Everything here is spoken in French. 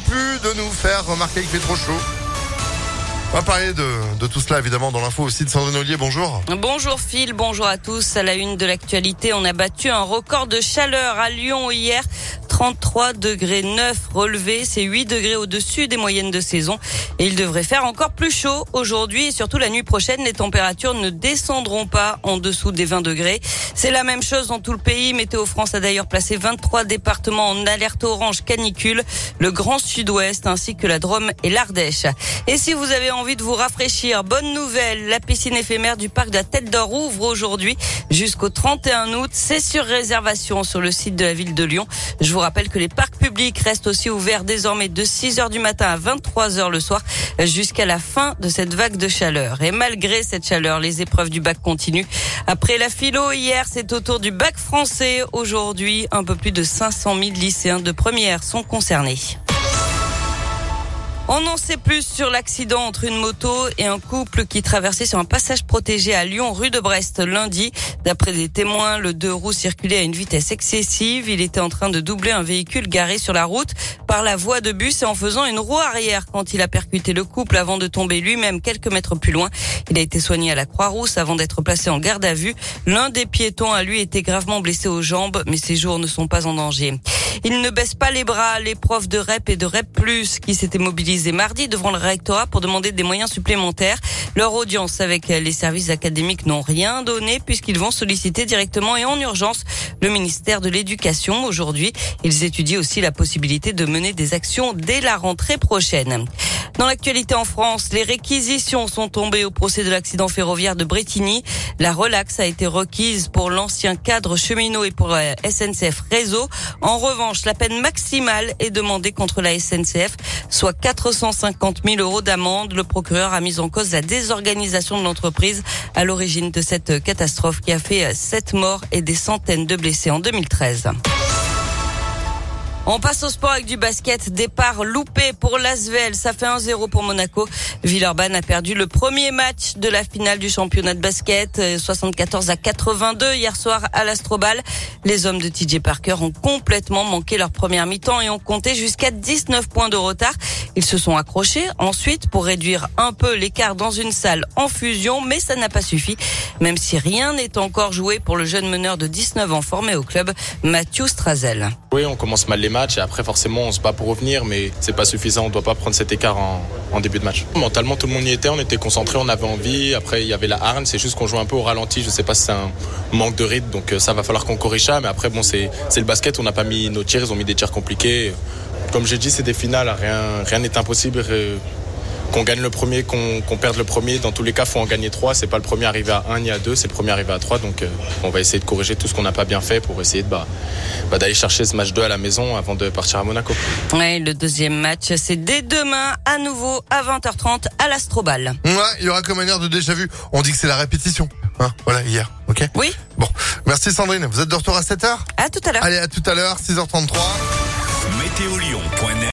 plus de nous faire remarquer qu'il fait trop chaud. On va parler de, de tout cela évidemment dans l'info aussi de Sandrine Ollier. Bonjour. Bonjour Phil, bonjour à tous. À la une de l'actualité, on a battu un record de chaleur à Lyon hier. 33 degrés 9 relevés, c'est 8 degrés au-dessus des moyennes de saison. Et il devrait faire encore plus chaud aujourd'hui et surtout la nuit prochaine, les températures ne descendront pas en dessous des 20 degrés. C'est la même chose dans tout le pays. Météo France a d'ailleurs placé 23 départements en alerte orange canicule, le Grand Sud-Ouest ainsi que la Drôme et l'Ardèche. Et si vous avez envie de vous rafraîchir, bonne nouvelle, la piscine éphémère du parc de la Tête d'Or ouvre aujourd'hui jusqu'au 31 août. C'est sur réservation sur le site de la ville de Lyon. Rappelle que les parcs publics restent aussi ouverts désormais de 6 heures du matin à 23 heures le soir jusqu'à la fin de cette vague de chaleur. Et malgré cette chaleur, les épreuves du bac continuent. Après la philo hier, c'est au tour du bac français. Aujourd'hui, un peu plus de 500 000 lycéens de première sont concernés. On en sait plus sur l'accident entre une moto et un couple qui traversait sur un passage protégé à Lyon, rue de Brest, lundi. D'après des témoins, le deux roues circulait à une vitesse excessive. Il était en train de doubler un véhicule garé sur la route par la voie de bus et en faisant une roue arrière quand il a percuté le couple avant de tomber lui-même quelques mètres plus loin. Il a été soigné à la Croix-Rousse avant d'être placé en garde à vue. L'un des piétons a lui été gravement blessé aux jambes, mais ses jours ne sont pas en danger. Il ne baisse pas les bras. Les profs de REP et de REP+, qui s'étaient mobilisés mardi devant le rectorat pour demander des moyens supplémentaires. Leur audience avec les services académiques n'ont rien donné puisqu'ils vont solliciter directement et en urgence le ministère de l'Éducation. Aujourd'hui, ils étudient aussi la possibilité de mener des actions dès la rentrée prochaine. Dans l'actualité en France, les réquisitions sont tombées au procès de l'accident ferroviaire de Bretigny. La relaxe a été requise pour l'ancien cadre cheminot et pour la SNCF Réseau. En revanche, la peine maximale est demandée contre la SNCF, soit 450 000 euros d'amende. Le procureur a mis en cause la désorganisation de l'entreprise à l'origine de cette catastrophe qui a fait sept morts et des centaines de blessés en 2013. On passe au sport avec du basket. Départ loupé pour l'Asvel. Ça fait 1-0 pour Monaco. Villeurbanne a perdu le premier match de la finale du championnat de basket. 74 à 82 hier soir à l'Astrobal. Les hommes de TJ Parker ont complètement manqué leur première mi-temps et ont compté jusqu'à 19 points de retard. Ils se sont accrochés ensuite pour réduire un peu l'écart dans une salle en fusion, mais ça n'a pas suffi. Même si rien n'est encore joué pour le jeune meneur de 19 ans formé au club, Mathieu Strazel. Oui, on commence mal les matchs et après forcément on se bat pour revenir, mais c'est pas suffisant. On doit pas prendre cet écart en, début de match. Mentalement, tout le monde y était, on était concentré, on avait envie. Après, il y avait la harne, c'est juste qu'on joue un peu au ralenti. Je sais pas si c'est un manque de rythme, donc ça va falloir qu'on corrige ça. Mais après, bon, c'est le basket, on n'a pas mis nos tirs, ils ont mis des tirs compliqués. Comme j'ai dit, c'est des finales, rien rien n'est impossible. Qu'on gagne le premier, qu'on qu perde le premier, dans tous les cas, faut en gagner trois. C'est pas le premier arrivé à un ni à deux, c'est le premier arrivé à trois. Donc, euh, on va essayer de corriger tout ce qu'on n'a pas bien fait pour essayer de bah, bah, d'aller chercher ce match 2 à la maison avant de partir à Monaco. Ouais, le deuxième match, c'est dès demain, à nouveau à 20h30 à l'Astrobal. Ouais, il y aura comme un air de déjà vu. On dit que c'est la répétition. Hein, voilà, hier. OK? Oui. Bon, merci Sandrine. Vous êtes de retour à 7h À tout à l'heure. Allez, à tout à l'heure, 6h33. Météolion.net